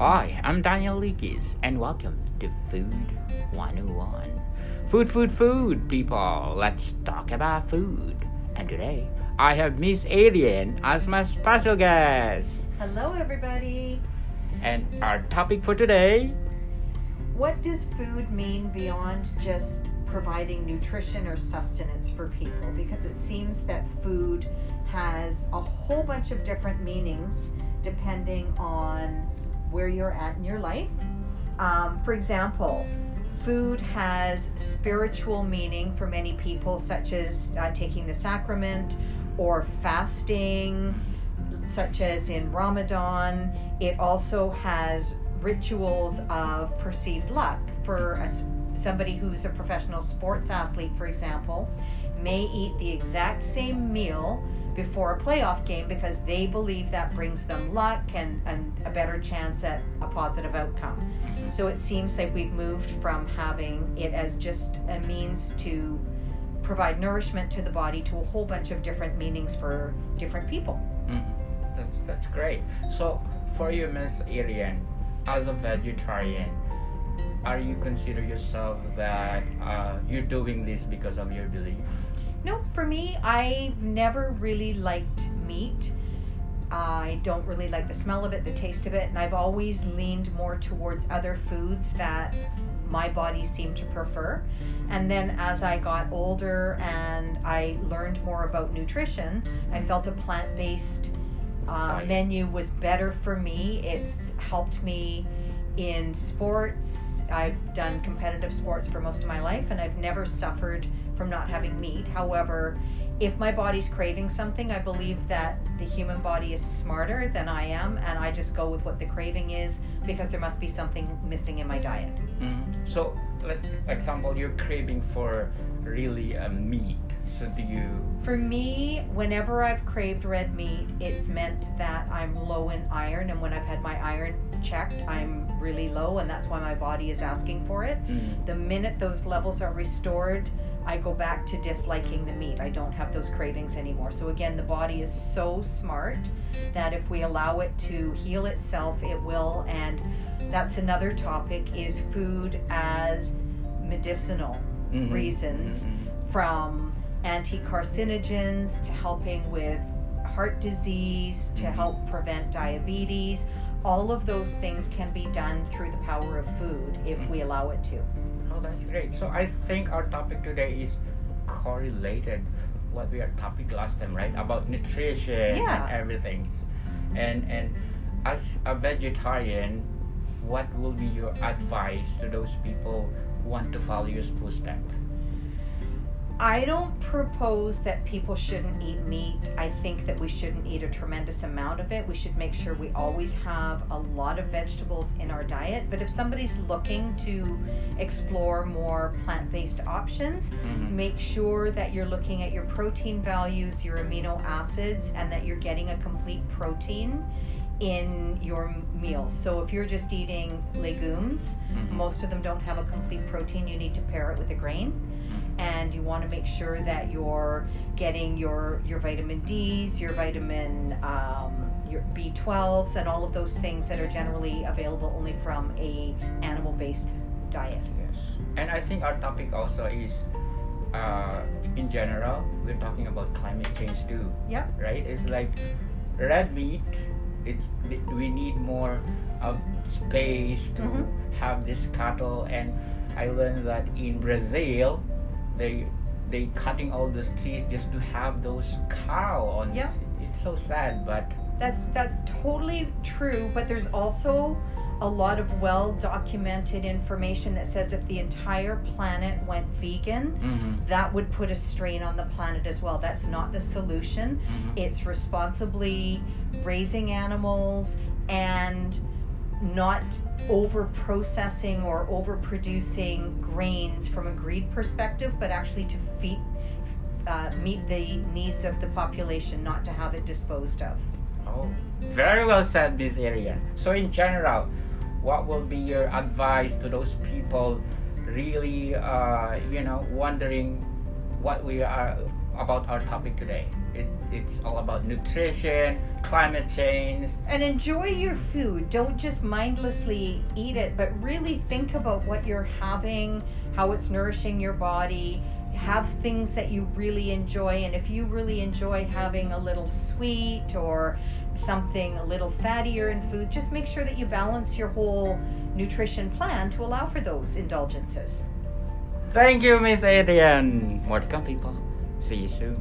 Hi, I'm Daniel Likis, and welcome to Food 101. Food, food, food, people. Let's talk about food. And today, I have Miss Alien as my special guest. Hello, everybody. And our topic for today What does food mean beyond just providing nutrition or sustenance for people? Because it seems that food has a whole bunch of different meanings depending on where you're at in your life. Um, for example, food has spiritual meaning for many people, such as uh, taking the sacrament or fasting, such as in Ramadan. It also has rituals of perceived luck. For a, somebody who's a professional sports athlete, for example, may eat the exact same meal before a playoff game because they believe that brings them luck and, and a better chance at a positive outcome. So it seems like we've moved from having it as just a means to provide nourishment to the body to a whole bunch of different meanings for different people. Mhm. That's that's great. So for you, Miss Irian, as a vegetarian, are you consider yourself that uh, you're doing this because of your belief? No, for me, I've never really liked meat. I don't really like the smell of it, the taste of it, and I've always leaned more towards other foods that my body seemed to prefer. And then as I got older and I learned more about nutrition, I felt a plant based uh, menu was better for me. It's helped me in sports. I've done competitive sports for most of my life, and I've never suffered from not having meat. However, if my body's craving something, I believe that the human body is smarter than I am, and I just go with what the craving is because there must be something missing in my diet. Mhm. So let's example you're craving for really a meat. So do you? For me, whenever I've craved red meat, it's meant that I'm low in iron, and when I've had my iron checked, I'm really low, and that's why my body is asking for it. Mhm. The minute those levels are restored, I go back to disliking the meat. I don't have those cravings anymore. So, again, the body is so smart that if we allow it to heal itself, it will. And that's another topic is food as medicinal Mhm. reasons Mhm. from anti-carcinogens to helping with heart disease to Mhm. help prevent diabetes all of those things can be done through the power of food if we allow it to Oh, that's great. So I think our topic today is correlated what we are topic last time, right? About nutrition Yeah. and everything. And and as a vegetarian, what will be your advice to those people who want to follow your footsteps? I don't propose that people shouldn't eat meat. I think that we shouldn't eat a tremendous amount of it. We should make sure we always have a lot of vegetables in our diet. But if somebody's looking to explore more plant based options, Mhm. make sure that you're looking at your protein values, your amino acids, and that you're getting a complete protein in your meals. So if you're just eating legumes, Mhm. most of them don't have a complete protein. You need to pair it with a grain Mhm. And you want to make sure that you're getting your your vitamin D's, your vitamin um, your B12s, and all of those things that are generally available only from a animal-based diet. Yes. And I think our topic also is uh, in general, we're talking about climate change too. Yeah. Right? It's like red meat, it, we need more of space to Mhm. have this cattle and I learned that in Brazil they they cutting all those trees just to have those cow on Yeah. it's so sad but That's that's totally true, but there's also a lot of well documented information that says if the entire planet went vegan, Mhm. that would put a strain on the planet as well. That's not the solution. Mhm. It's responsibly raising animals and not over processing or over producing grains from a greed perspective, but actually to feed, uh, meet the needs of the population, not to have it disposed of. Oh, very well said, Miss Area. So, in general, what will be your advice to those people really, uh, you know, wondering what we are about our topic today. It, it's all about nutrition, climate change. And enjoy your food. Don't just mindlessly eat it, but really think about what you're having, how it's nourishing your body. Have things that you really enjoy. And if you really enjoy having a little sweet or something a little fattier in food, just make sure that you balance your whole nutrition plan to allow for those indulgences. Thank you, Miss Adrian. More to come, people. See you soon.